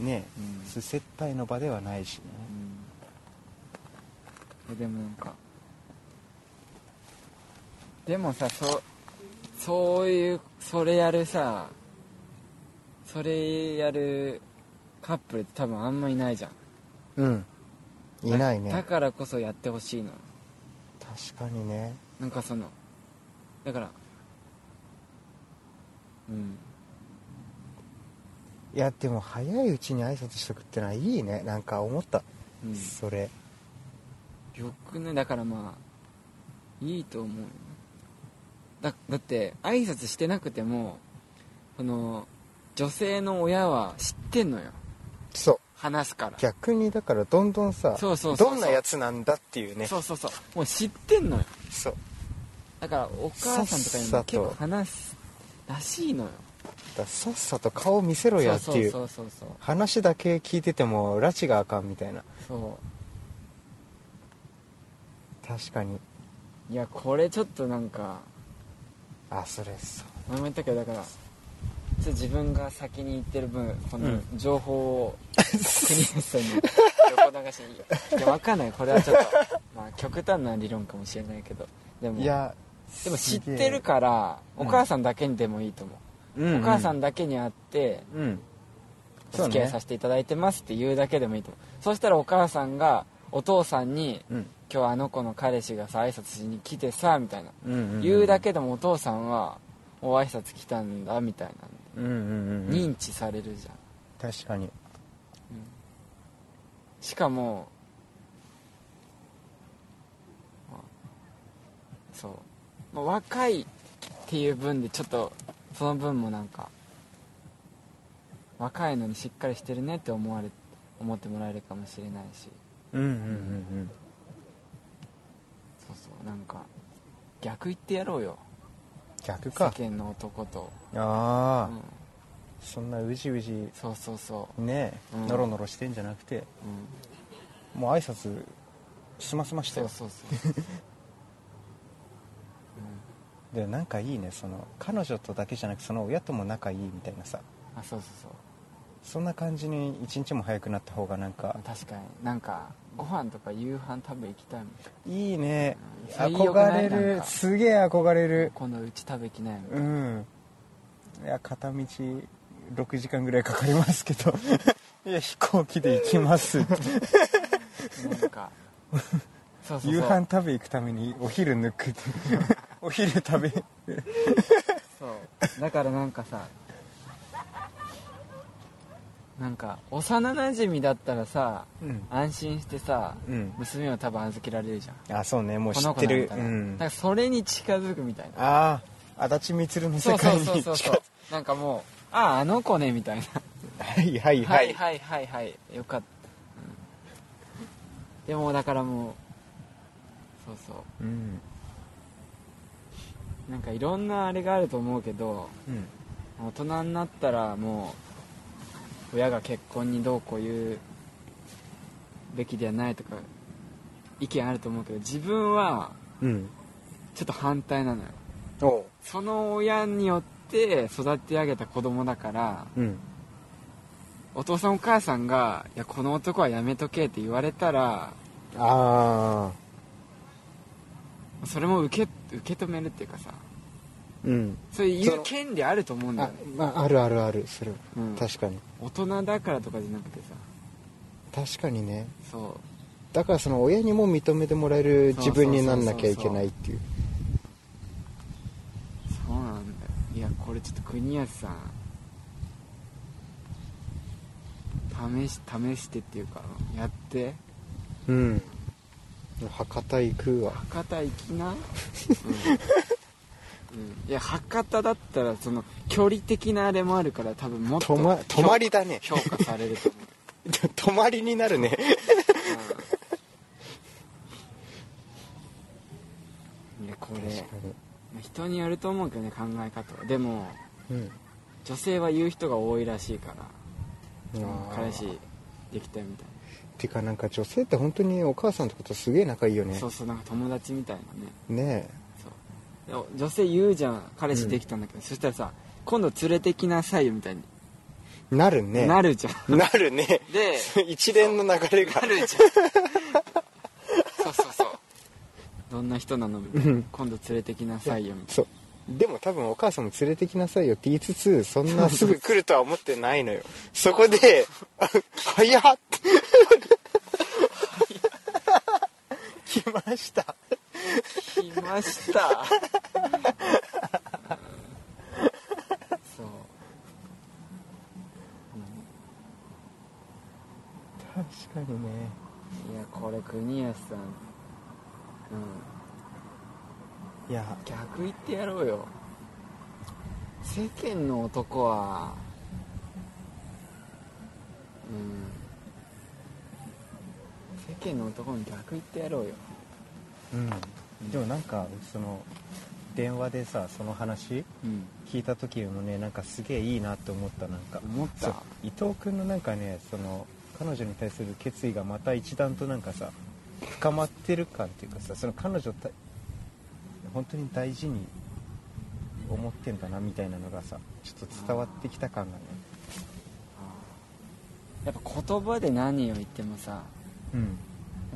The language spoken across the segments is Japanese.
ね。うん。接待の場ではないしね。うん。でもなんかでもさそそういうそれやるさそれやるカップルって多分あんまいないじゃん。うん。いないね。だだからこそやってほしいの。確かにね。なんかそのだからうんいやでも早いうちに挨拶しとくってのはいいね。なんか思った、うん。それ。よくねだからまあいいと思うよだだって挨拶してなくてもその女性の親は知ってんのよ。そう。話すから。逆にだからどんどんさそうそうそうそう。どんなやつなんだっていうね。そうそうそう。もう知ってんのよ。そう。だからお母さんとかにも結構話すらしいのよださっさと顔見せろやっていう話だけ聞いてても拉致があかんみたいな。そ確かに。ういやこれちょっとなんかあそれそう。前も言ったけどだから自分が先に行ってる分このうん。情報を国安さんに横流しに。いやわかんない。これはちょっとまあ極端な理論かもしれないけど。でもいやでも知ってるからうん。お母さんだけにでもいいと思う、ら、お母さんだけに会ってうん。お付き合いさせていただいてますって言うだけでもいいと思う。そしたらお母さんがお父さんにうん。今日あの子の彼氏がさ挨拶しに来てさみたいな。うんうん言うだけでもお父さんはお挨拶来たんだみたいなうんうんうんうん認知されるじゃん。確かに。しかもまあそう、まあ、若いっていう分でちょっとその分もなんか若いのにしっかりしてるねって思われ思ってもらえるかもしれないし。うんうんうんそうそうなんか逆言ってやろうよ。世逆か。間の男と、ああ、うん、そんなうじうじそうそうそねうん。ノロノロしてんじゃなくて。う、うん、もう挨拶済ませましたよ。そうそうそう、でなんかいいね。その彼女とだけじゃなくその親とも仲いいみたいなさ。うん、あそうそうそう。そんな感じに一日も早くなった方がなんか。確かに。なんかご飯とか夕飯食べ行きたいもん。いいね。うん。憧れる。すげえ憧れる。今度うち食べきないみたういな、ん。いや片道6時間ぐらいかかりますけど。いや飛行機で行きます。なんか。そうそうそう。夕飯食べ行くためにお昼抜くってお昼食べ。そう。だからなんかさなんか幼なじみだったらさうん、安心してさうん、娘を多分預けられるじゃん。あそうね。もうこ知ってる。の子なんだな、うん。だからそれに近づくみたいな。ああ足立満のそうそう世界にそうそうそう。なんかもうあああの子ねみたいな。はいはいははいいはいはいはい。よかった、うん。でもだからもうそうそう。ん。うなんかいろんなあれがあると思うけどうん。大人になったらもう親が結婚にどうこう言うべきではないとか意見あると思うけど自分はうん。ちょっと反対なのよ。おう。その親によって育て上げた子供だからうん。お父さんお母さんが「いやこの男はやめとけ」って言われたらああそれも受け受け止めるっていうかさ。うん。そういう権利あると思うんだあよね、まああるあるある。それ。はうん、確かに。大人だからとかじゃなくてさ。確かにね。そう。だからその親にも認めてもらえる自分になんなきゃいけないっていう。そうなんだよ。いやこれちょっと国安さん。試し試してっていうかやって。うん博多行くわ。博多行きな、うん。うん、いや博多だったらその距離的なあれもあるから多分もっと泊ま泊まりだね。評価されると思う。泊まりになるね。うん。いやこれ人によると思うけどね考え方は。でもにうん。女性は言う人が多いらしいから。彼氏できたよみたいてかなんか女性って本当にお母さんとことすげえ仲いいよな、ね。そうそうなんか友達みたいなね。ねそう。で女性言うじゃん彼氏できたんだけど、そしたらさ今度連れてきなさいよみたいに。なるね。なるじゃん。なるね。で一連の流れが。なるじゃん。そうそうそう。どんな人なのみたいな。今度連れてきなさいよみたいそう。でも多分お母さんも連れてきなさいよって言いつつそんなすぐ来るとは思ってないのよ。そこであ早っ来ました。な来ました。そう。確かにね。いやこれ国安さん。うん。いや。逆言ってやろうよ。世間の男はうん世間の男に逆言ってやろうよ。うん。でもなんかその電話でさその話うん。聞いた時もねなんかすげえいいなって思ったなんか。思った？伊藤君のなんかねその彼女に対する決意がまた一段となんかさ深まってる感っていうかさその彼女た本当に大事に思ってんだなみたいなのがさちょっと伝わってきた感がね。やっぱ言葉で何を言ってもさやうん。っ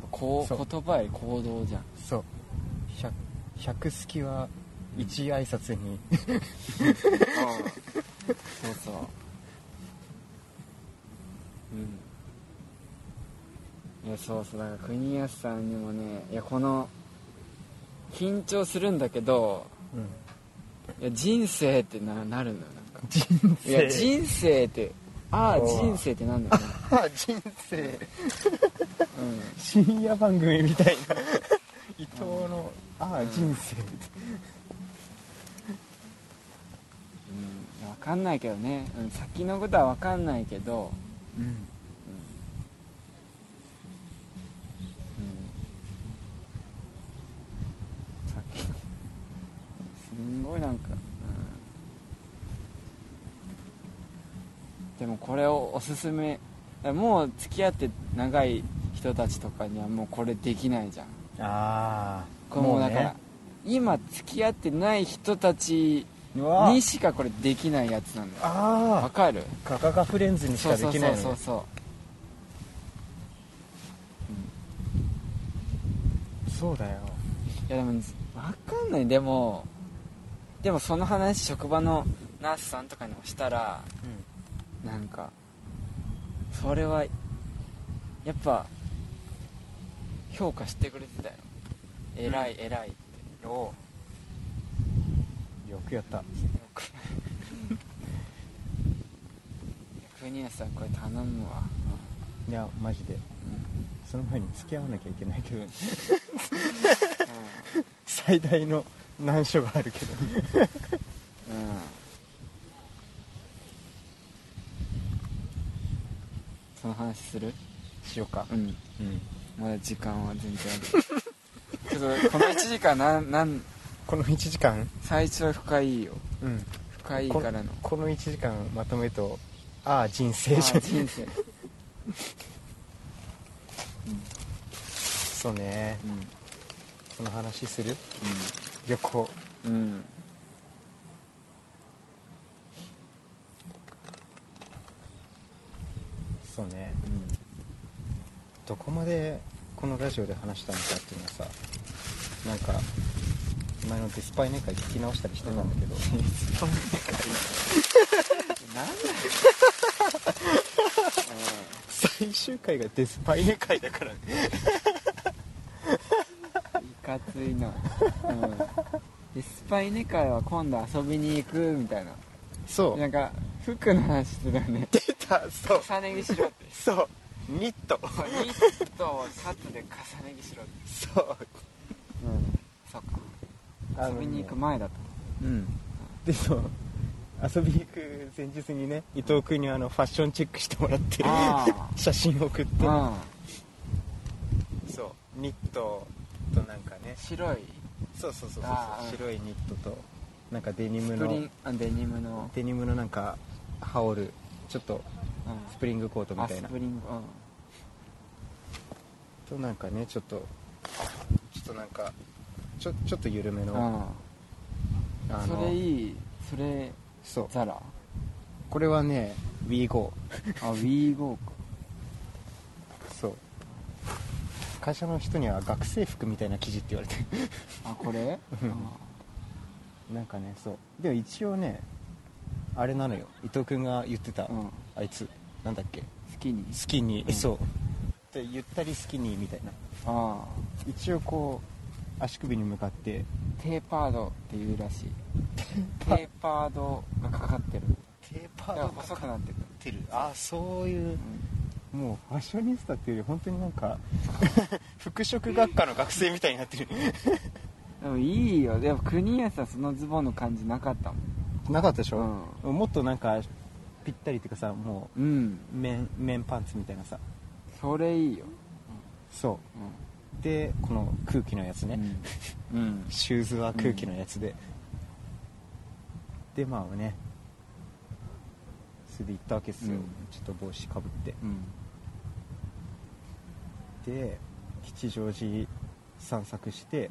ぱこそう。う言葉より行動じゃん。そう。百百好きは一挨拶に。そうそう。うん。いやそうそう。だから国安さんにもねいやこの緊張するんだけどうん。いや人生ってななるのよなんか。人いや人生ってああ人生ってなんだよ。ねあ人生。うん。深夜番組みたいな。伊藤の「ああ人生」うん、分かんないけどね、うん、先のことは分かんないけど、うん。うん。先。のすんごいなんか、うん、でもこれをおすすめもう付き合って長い人たちとかにはもうこれできないじゃん。ああこれもうだから、今付き合ってない人たちうわにしかこれできないやつなんだよ。わあかる？あカカカフレンズにしかできないのね。そうそうそうそう。そうだよ。いやでも分かんない。でもでもその話職場のナースさんとかにもしたらなんかそれはやっぱ評価してくれてたよ。偉い偉いって。およくやった。よく国安さんこれ頼むわ。いやマジで。その前に付き合わなきゃいけないけど。うん。最大の難所があるけどうんその話する？しようか。うん。うん。まだ時間は全然ある。ちょっとこの1時間なんなん？この1時間？最初は深いよ。うん。深いからの。この1時間まとめるとああ人生あじゃん。人生。そうね。うん。その話する？旅行。うんうんそうね。どこまでこのラジオで話したのかっていうのはさなんか前のデスパイネ会聞き直したりしてたんだけど、なんだ。よ最終回がデスパイネ会だから。ねいかついな。うん。でスパイネ会は今度遊びに行くみたいな。そう。なんか服の話してたよね そう。重ね着しろって。そう。ニット。ニットをシャツで重ね着しろって。そう。うんそっか。遊びに行く前だった。うん。でそう遊びに行く前日にね伊藤君にあのファッションチェックしてもらってあ写真送って。うん。そう。ニットとなんかね。白い。そうそうそうそう。白いニットとなんかデニムの。デニムの、デニムのなんか羽織るちょっとうんスプリングコートみあたいな。スプリングとなんかねちょっとちょっとなんかちょちょっと緩めのうん、うん、あのそれいいそれそう。ザラ？これはね WeGo あ WeGo か。そう。会社の人には学生服みたいな生地って言われてあこれ？うん。なんかねそう。でも一応ねあれなのよ。伊藤君が言ってた、うん。あいつ。なんだっけ？好きにスキニー、うん。そう。でゆったりスキニーみたいな。ああ。一応こう足首に向かって。テーパードっていうらしい。テーパー。ドがかかってる。テーパだから細くなってくるてる。あそういう。もうファッショニスタっていうより本当になんか 服飾学科の学生みたいになってる。でもいいよ。でも国安はそのズボンの感じなかったもんなかったでしょ、うもっとなんかぴったりっていうかさもうん。う綿綿パンツみたいなさ。それいいよ。そう。でこの空気のやつね、うん、うん、シューズは空気のやつで、でまあね。それで行ったわけですよ、うん。ちょっと帽子かぶって。うん。で吉祥寺散策して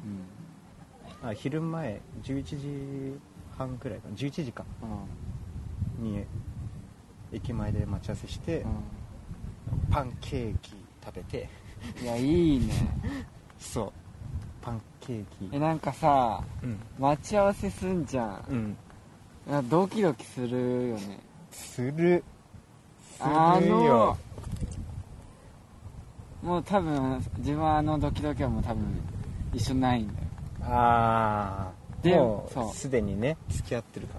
う、ん。あ昼前11時半くらいかな。11時かに駅前で待ち合わせして、パンケーキ食べて。うんいやいいね。そう。パンケーキ。えなんかさうん。待ち合わせすんじゃん。うん。ドキドキするよね。する。すあるよ。のもう多分自分はあのドキドキはもう多分一緒ないんだよ。ああでもそう。うすでにね付き合ってるか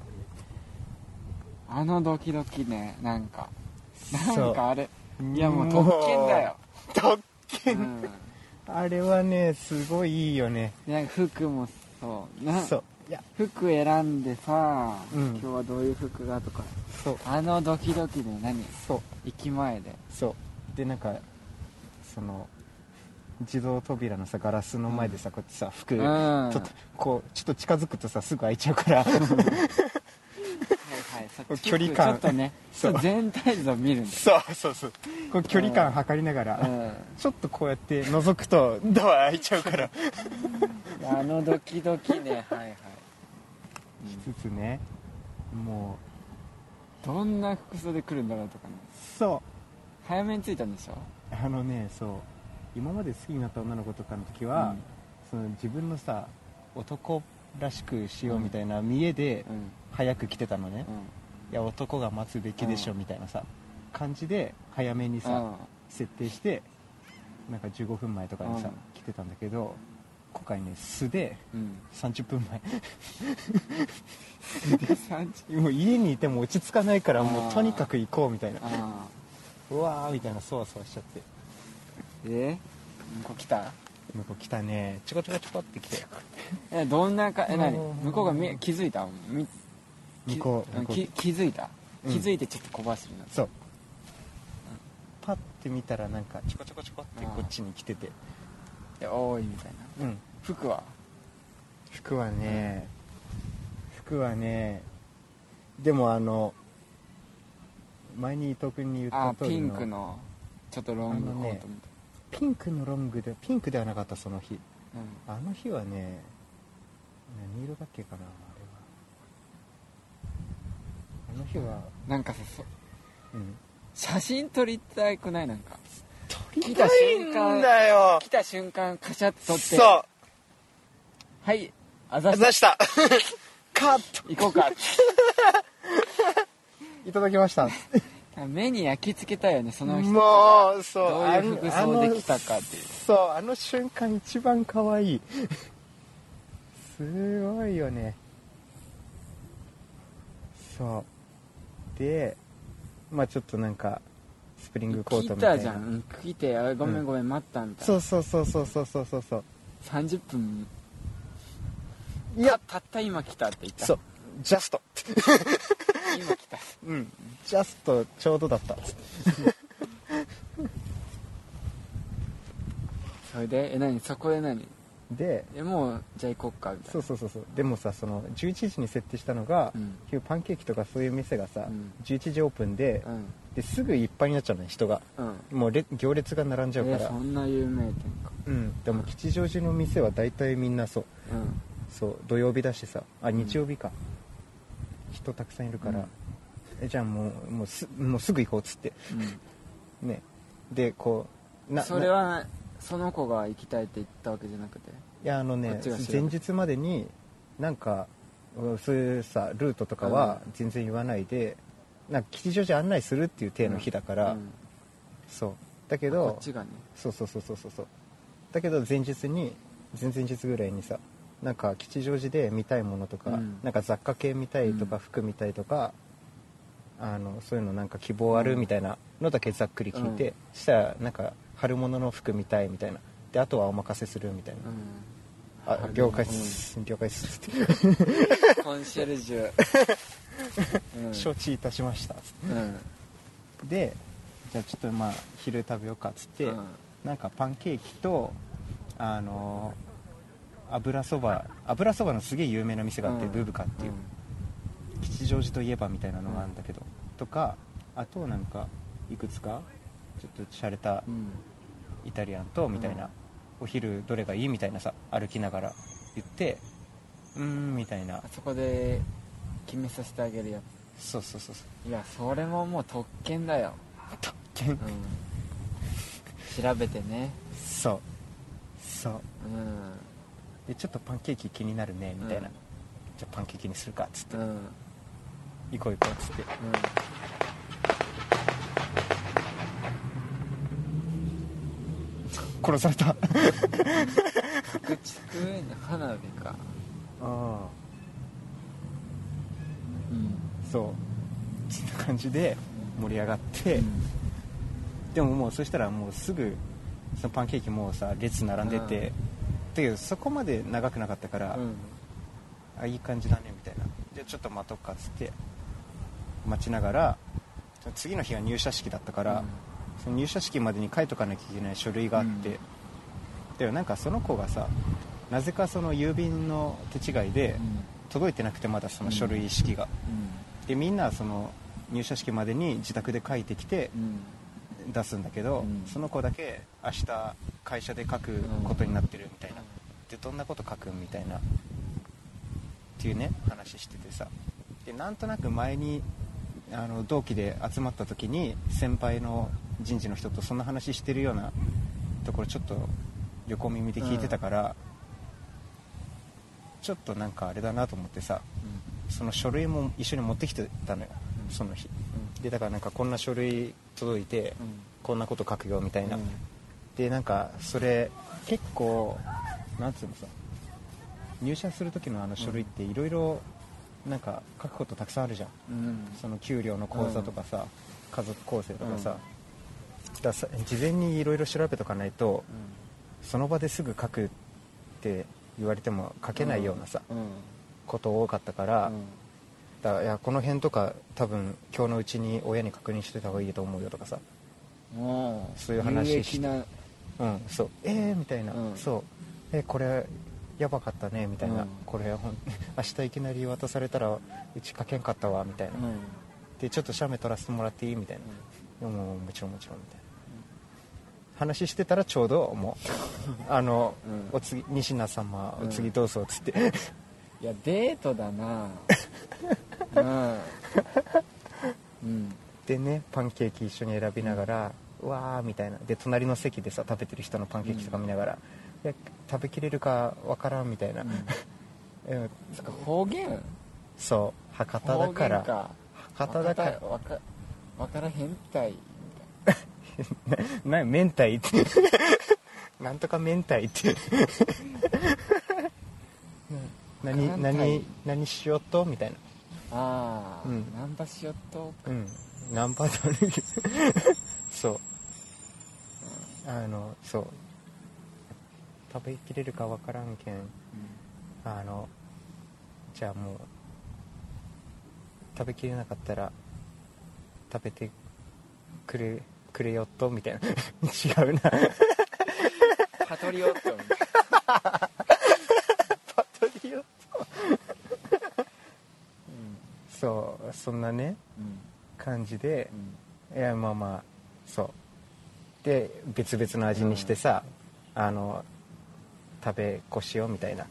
らあのドキドキねなんか。なんかあれいやもう特権だよ、特う権、ん、あれはねすごいいいよね。でなんか服もそう。なそう。いや。服選んでさ、うん。今日はどういう服がとか。そう。あのドキドキで何？そう。駅前で。そう。でなんかその自動扉のさガラスの前でさ、こうやってさ服、うん。ちょっとこうちょっと近づくとさすぐ開いちゃうから。はいはい。距離感。ちょっとねそう。全体像見るんだよそうそうそう。こう距離感測りながら、うん。ちょっとこうやって覗くとドア開いちゃうから。あのドキドキね。はいはい。つつねもどんな服装で来るんだろうとかね。う。そ早めに着いたんでしょ？うあのねそう今まで好きになった女の子とかの時は、その自分のさ男らしくしようみたいな見栄でうん。早く来てたのね、うん。いや男が待つべきでしょうんみたいなさ感じで早めにさ、設定してなんか15分前とかにさ、うん。来てたんだけど今回ね素でうん。うん30分前。で30もう家にいても落ち着かないからもうとにかく行こうみたいな。あうわーみたいなそわそわしちゃってあで向こう来た？向こう来たね。ちょこちょこちょこって来て。えどんなかえ何？うん。向こうが見気づいた？み向こう向こう。き気づいた？うん。気づいてちょっと小走りなそう。パッて見たらなんかちょこちょこちょこってこっちに来てて。でおーいみたいな。うん。服は？服はね服はねでもあの前に伊藤君に言った通りのンクのちょっとロングコートみたいピンクのロングでピンクではなかったその日。なあの日はね何色だっけかなあれは。あの日は。うんなんかさそうん。写真撮りたくない？なんか。撮りたいんだよ。来た瞬間カシャッと撮って。そう。はいあざした。カット。行こうか。いただきました目に焼き付けたよねその人もうそうどういう服装できたかっていう。そうあの瞬間一番可愛い。すごいよね。そう。でまあちょっとなんかスプリングコートみたいな。来たじゃん。来てあごめんごめん、待ったんだ。い、う、そうそうそうそうそうそうそう。30分。いや。たった今来たって言った。そう。ジャスト。今来た。うん。ジャストちょうどだった。それでえ何？そこで何？でえもうじゃあ行こっかみたいな。そうそうそうそう。でもさその11時に設定したのが、うん。パンケーキとかそういう店がさ、うん。11時オープンで,、うん。ですぐいっぱいになっちゃうのね人が。うん。もうれ行列が並んじゃうから、えそんな有名店か。うん。でも吉祥寺の店は大体みんなそう。うん。そう土曜日だしさ。あ日曜日か、人たくさんいるから、えじゃあもうもうすもうすぐ行こうっつって。ね。でこうなそれはその子が行きたいって言ったわけじゃなくて？いやあのね前日までになんかうんそういうさルートとかは全然言わないで、なんか吉祥寺案内するっていう体の日だから、うん。そう。だけこどっちがね。そうそうそうそうそうそう。だけど前日に前々日ぐらいにさなんか吉祥寺で見たいものとか、うん。なんか雑貨系見たいとか、うん。服見たいとかあのそういうのなんか希望あるみたいなのだけざっくり聞いて、うん。そしたらなんか春物の服見たいみたいな。であとはお任せするみたいな、うん。あ了解っす、了解っすって。コンシェルジュ。うん。承知いたしましたつっうん。てでじゃあちょっとまあ昼食べようかっつって、うん。なんかパンケーキとあの油そば油そばのすげえ有名な店があって、うん。ブブカっていう、吉祥寺といえばみたいなのがあるんだけど、とかあとなんかいくつかちょっと洒落たうん。イタリアンとみたいな、うん。お昼どれがいいみたいなさ歩きながら言ってうーんみたいな。あそこで決めさせてあげるやそうそうそうそう。ついやそれももう特権だよ、特権。うん、調べてね。そう。そう。うんでちょっとパンケーキ気になるねみたいな、うんじゃあパンケーキにするかっつって、うんうん行こう行こうっつって。殺された。あ福地区への花火か。あうん。そう。そんな感じで盛り上がって、うん。でももうそしたらもうすぐそのパンケーキもうさ列並んでて、だけどそこまで長くなかったから、うん。あいい感じだねみたいな。じゃあちょっと待とうかっつって待ちながら次の日は入社式だったから、その入社式までに書いとかなきゃいけない書類があって、うん。でもなんかその子がさなぜかその郵便の手違いで届いてなくてまだその書類式が、でみんなその入社式までに自宅で書いてきてうん。うん出すんだけど、うん。その子だけ明日会社で書くことになってるでどんなこと書くみたいなっていうね話しててさ。でなんとなく前にあの同期で集まった時に先輩の人事の人とそんな話してるようなところちょっと横耳で聞いてたから、ちょっとなんかあれだなと思ってさその書類も一緒に持ってきてたのよ、うん。その日。でだからなんかこんな書類届いて、うん。こんなこと書くよみたいな、うん。でなんかそれ結構なんつうのさ入社する時のあの書類っていろいろなんか書くことたくさんあるじゃん。うん。その給料の口座とかさ、家族構成とかさ、だからさ事前にいろいろ調べとかないとその場ですぐ書くって言われても書けないようなさ、うん。こと多かったから、うん。だからいやこの辺とか多分今日のうちに親に確認してた方がいいと思うよとかさ。そういう話有益なうんそう。えーみたいな、うん。そうえこれやばかったねみたいな、うん。これほん 明日いきなり渡されたらうち書けんかったわみたいな、うん。でちょっと写メ撮らせてもらっていい？みたいな、もうもちろんもちろんみたいな、話してたらちょうどもうあの、うん。お次西名様うん。お次どうぞっつって、いやデートだな。うん。うん。でねパンケーキ一緒に選びながら、うわーみたいな。で隣の席でさ食べてる人のパンケーキとか見ながら、いや食べきれるかわからんみたいな、うん。うん。そっか方言？そう。博多だから。方言か。博多だから。わかわからへんたい。な明太って。なんとか明太って。何何何しようとみたいな。ああ、うん。ナンパしよっと？うん。ナンパだね。そう。あのそう食べきれるかわからんけんあのじゃあもう食べきれなかったら食べてくれくれよっとみたいな。違うな。パトリオット。みたいパトリオット。なそうそんなねうん。感じでうん。いやまあまあそう。で別々の味にしてさ、あの食べこしようみたいな。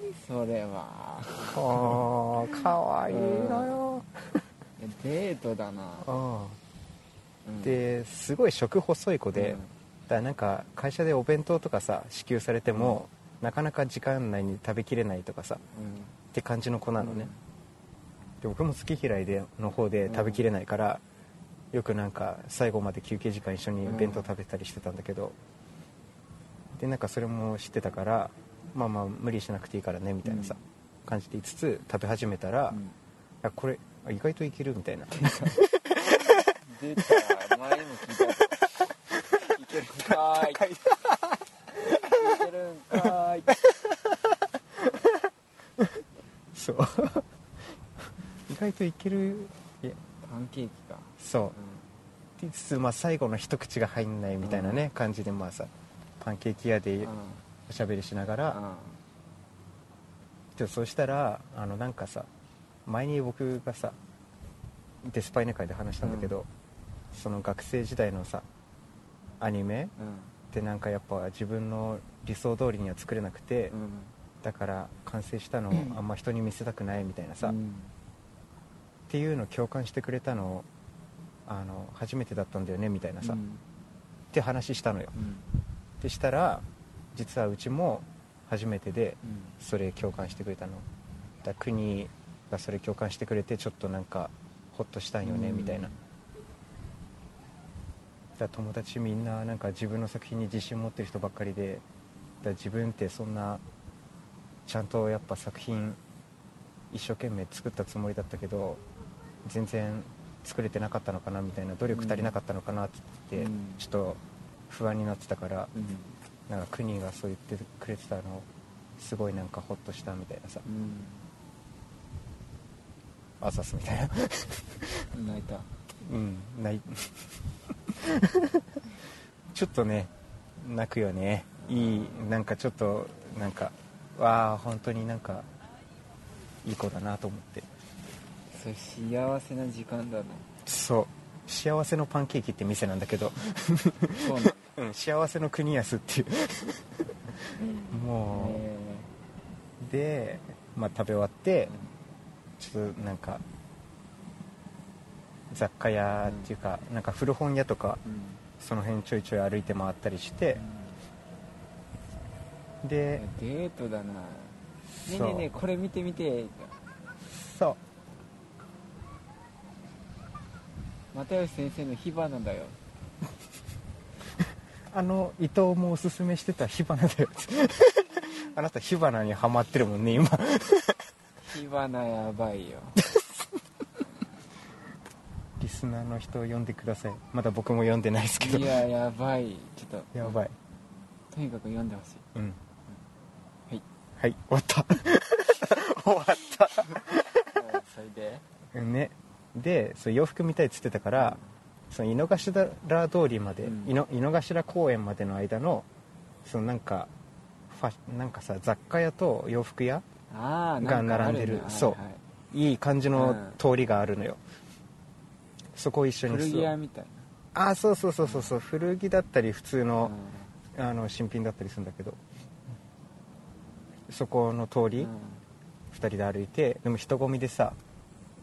何それは。おーかわいいのよ、いデートだな、あうん。ですごい食細い子で、うん。だからなんか会社でお弁当とかさ支給されても、なかなか時間内に食べきれないとかさって感じの子なのね、で僕も好き嫌いでの方で食べきれないから、よくなんか最後まで休憩時間一緒に弁当食べたりしてたんだけど、でなんかそれも知ってたからまあまあ無理しなくていいからねみたいなさ、感じで言いつつ食べ始めたら、うん。あこれあ意外といけるみたいな。出た。前にも聞いた。ぞ いけるんかーい。いけるんかーい。そう。意外といけるいや。パンケーキか。そう。って言いつつ、まあ、最後の一口が入んないみたいなね、感じでまあさパンケーキ屋でうん。おしゃべりしながら、うん。そうしたらあのなんかさ前に僕がさデスパイネ会で話したんだけど、その学生時代のさアニメうん。ってなんかやっぱ自分の理想通りには作れなくて、うん。だから完成したのをあんま人に見せたくないみたいなさ、っうん。ていうのを共感してくれたのあの初めてだったんだよねみたいなさ、っうん。て話したのようんでしたら実はうちも初めてでうん。それ共感してくれたの。だ国がそれ共感してくれてちょっとなんかホッとしたんよねうん。みたいな。だ友達みんななんか自分の作品に自信持ってる人ばっかりでだ自分ってそんなちゃんとやっぱ作品一生懸命作ったつもりだったけど全然作れてなかったのかなみたいな努力足りなかったのかなって言って、うん。ちょっと不安になってたから、うん。なんか国がそう言ってくれてたのすごいなんかホッとしたみたいなさ。うん。あざすみたいな。泣いた。うんない ちょっとね泣くよね。いいなんかちょっとなんかわあ本当になんかいい子だなと思って。それ幸せな時間だなそう幸せのパンケーキって店なんだけど、そうなん 幸せの国安っていう。もう、で、まあ、食べ終わってちょっとなんか雑貨屋っていうか、なんか古本屋とかその辺ちょいちょい歩いて回ったりして。でデートだな。ねえねえねえこれ見て見てそう又吉先生の火花だよ。あの伊藤もおすすめしてた火花だよ。あなた火花にはまってるもんね今。火花やばいよ。リスナーの人を呼んでください。まだ僕も読んでないですけど。いややばい。ちょっと。やばい。とにかく読んでほしい。うん。はい。はい終わった。終わった。それで。ねでそう洋服見たいっつってたからその井の頭通りまで、うん。井の井の頭公園までの間のそのなんかファなんかさ雑貨屋と洋服屋が並んでる。そう。はいはい。いい感じのうん。通りがあるのよ、そこを一緒に古着屋みたいあそうそうそうそうそう。古着だったり普通なの,、あの新品だったりするんだけど。そこの通り、うん。2人で歩いてでも人混みでさ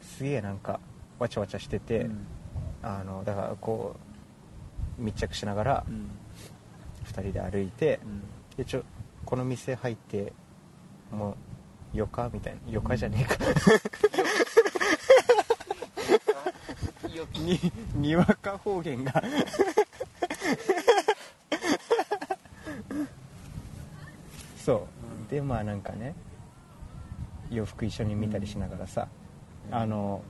すげえなんかわちゃわちゃしてて、うん。あのだからこう密着しながらうん。2人で歩いてう、ん。でちょこの店入ってもうよか？みたいな。よかじゃねえか、ににわか方言が。そう。でまあなんかね洋服一緒に見たりしながらさ、うん。あの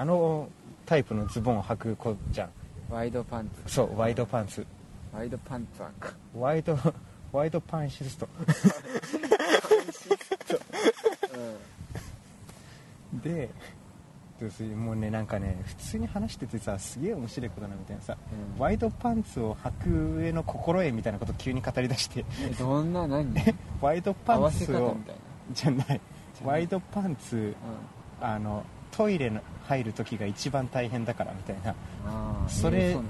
あのタイプのズボンを履く子じゃん。ワイドパンツ。そうワイドパンツ。ワイドパンツはワイドワイドパンシスト。うん。でもうねなんかね普通に話しててさすげえ面白い子だなみたいなさ、うん。ワイドパンツを履く上の心得みたいなこと急に語り出して。えどんな何？ワイドパ合わせンツを方みたいな。じゃない。じゃない。ワイドパンツあのトイレの入る時が一番大変だからみたいな。それえー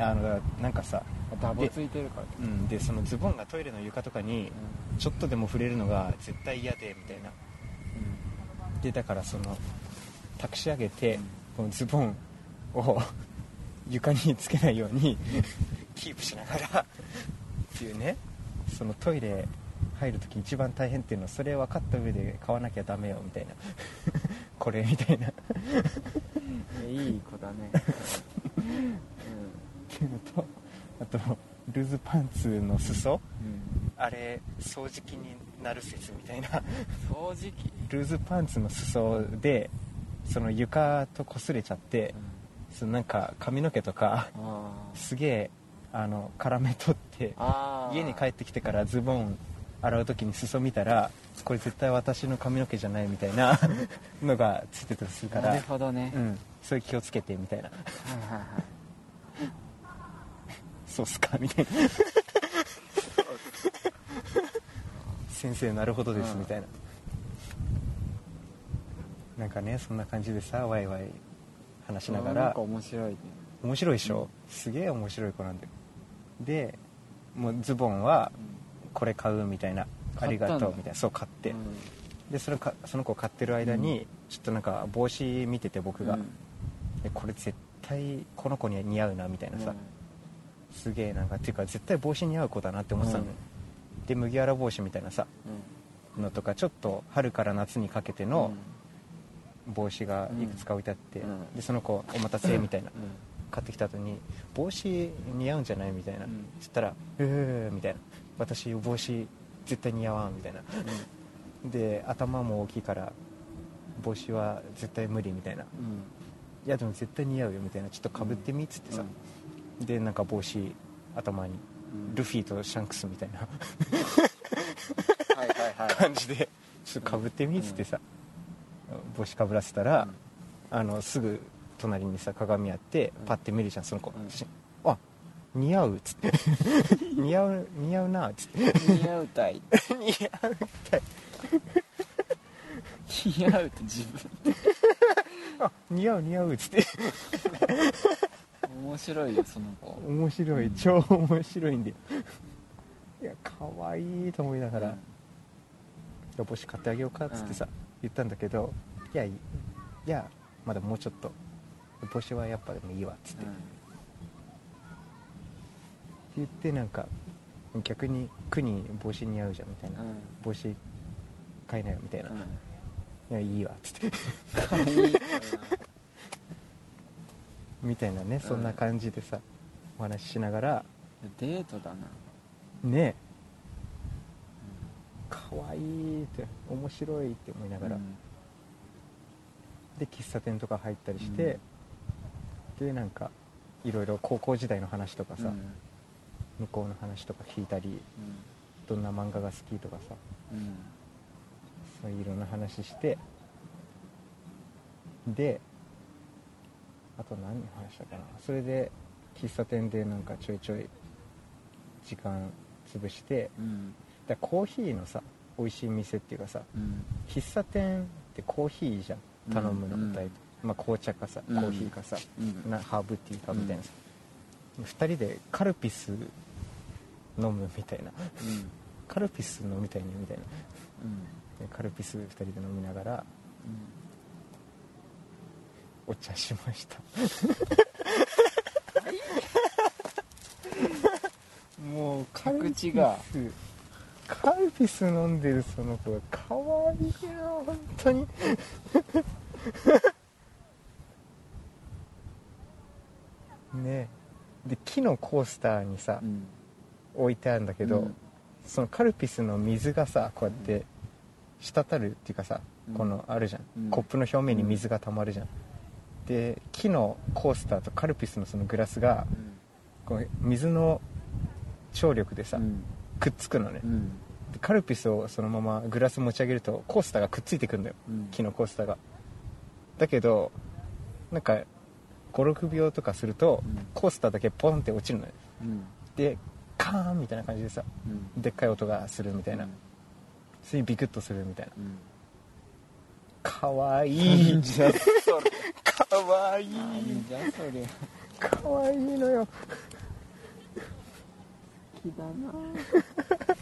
あのなんかさ、のダボついてるから。ってうん、でそのズボンがトイレの床とかにちょっとでも触れるのが絶対嫌でみたいな。でだからその託し上げて、このズボンを床につけないように キープしながらっていうね。そのトイレ入る時一番大変っていうのはそれ分かった上で買わなきゃダメよみたいなこれみたいな。っいい子だね。ていうのとあとルーズパンツの裾？うん、うん、あれ掃除機になる説みたいな。掃除機？ルーズパンツの裾でその床と擦れちゃってそのなんか髪の毛とかあすげえあの絡め取ってあ家に帰ってきてからズボン洗う時に裾見たらこれ絶対私の髪の毛じゃないみたいな のがついてたりするからなるほどね、うん。それ気をつけてみたいな。はいはいはい。そうっすか？みたいな。先生なるほどですうんみたいな。なんかねそんな感じでさワイワイ話しながら。面白いね。面白いでしょ、すげえ面白い子なんだよ。でもうズボンはこれ買うみたいなありがとうみたいなそう買って、うん。でそれかその子買ってる間に、ちょっとなんか帽子見てて僕が、うん。でこれ絶対この子には似合うなみたいなさ、すげえなんかっていうか絶対帽子似合う子だなって思ってたのよ、で麦わら帽子みたいなさうんのとかちょっと春から夏にかけての帽子がいくつか置いてあって、うんでその子お待たせみたいな、うん買ってきた後に帽子似合うんじゃないみたいな、うん。そしたら「ええー」みたいな「私帽子絶対似合わん」みたいな。で頭も大きいから帽子は絶対無理みたいな。うんうん「いやでも絶対似合うよ」みたいな「ちょっとかぶってみ」っつってさ、でなんか帽子頭にうん。ルフィとシャンクスみたいな。はいはいはい。感じでちょっとかぶってみっつってさ、帽子かぶらせたら、あのすぐ隣にさ鏡あってうん。パッて見るじゃんその子、うん。しあ似合うっつって。似合う似合うなっつって。似合うたい。似合うたい。似合うって自分。あ似合う似合うっつって。面白いよその子。面白い。超面白いんだよ。いや可愛いと思いながら、いや帽子買ってあげようかっつってさ、言ったんだけどいやいやまだもうちょっと帽子はやっぱでもいいわっつって、って言ってなんか逆に区に帽子似合うじゃんみたいな、うん。帽子買いなよみたいな、うんいやいいわっつって。みたいなねそんな感じでさ、お話ししながら。デートだな。ね。えかわいいって面白いって思いながら、うん。で喫茶店とか入ったりして、でなんかいろいろ高校時代の話とかさ、うん。向こうの話とか聞いたりどんな漫画が好きとかさうん。そういういろんな話してであと何話したかな。それで喫茶店でなんかちょいちょい時間潰してうん。だコーヒーのさ美味しい店っていうかさうん。喫茶店ってコーヒーじゃん。頼むのうん。大体、まあ、紅茶かさコうん。ーヒーかさ、うん。なハーブティーかみたいな。さ、2人でカルピス飲むみたいな。うん。カルピス飲みたいねみたいな。うん。でカルピス2人で飲みながらお茶しました。もうカルがカルピス飲んでるその子が可愛いよ本当にねで木のコースターにさ、うん。置いてあるんだけど、うん。そのカルピスの水がさこうやって滴るっていうかさ、うん。このあるじゃん、うん。コップの表面に水が溜まるじゃん、で木のコースターとカルピスのそのグラスがこう水の張力でさ、うん。くっつくのね、うん。でカルピスをそのままグラス持ち上げるとコースターがくっついてくんだよ。うん。木のコースターが。だけどなんか56秒とかすると、うん。コースターだけポンって落ちるのよ。うん。でカーンみたいな感じでさうん。でっかい音がするみたいな、うん。普通にビクッとするみたいな。うん。かわいい。じゃそれ。かわいい。じゃそれ。かわいいのよ。気だな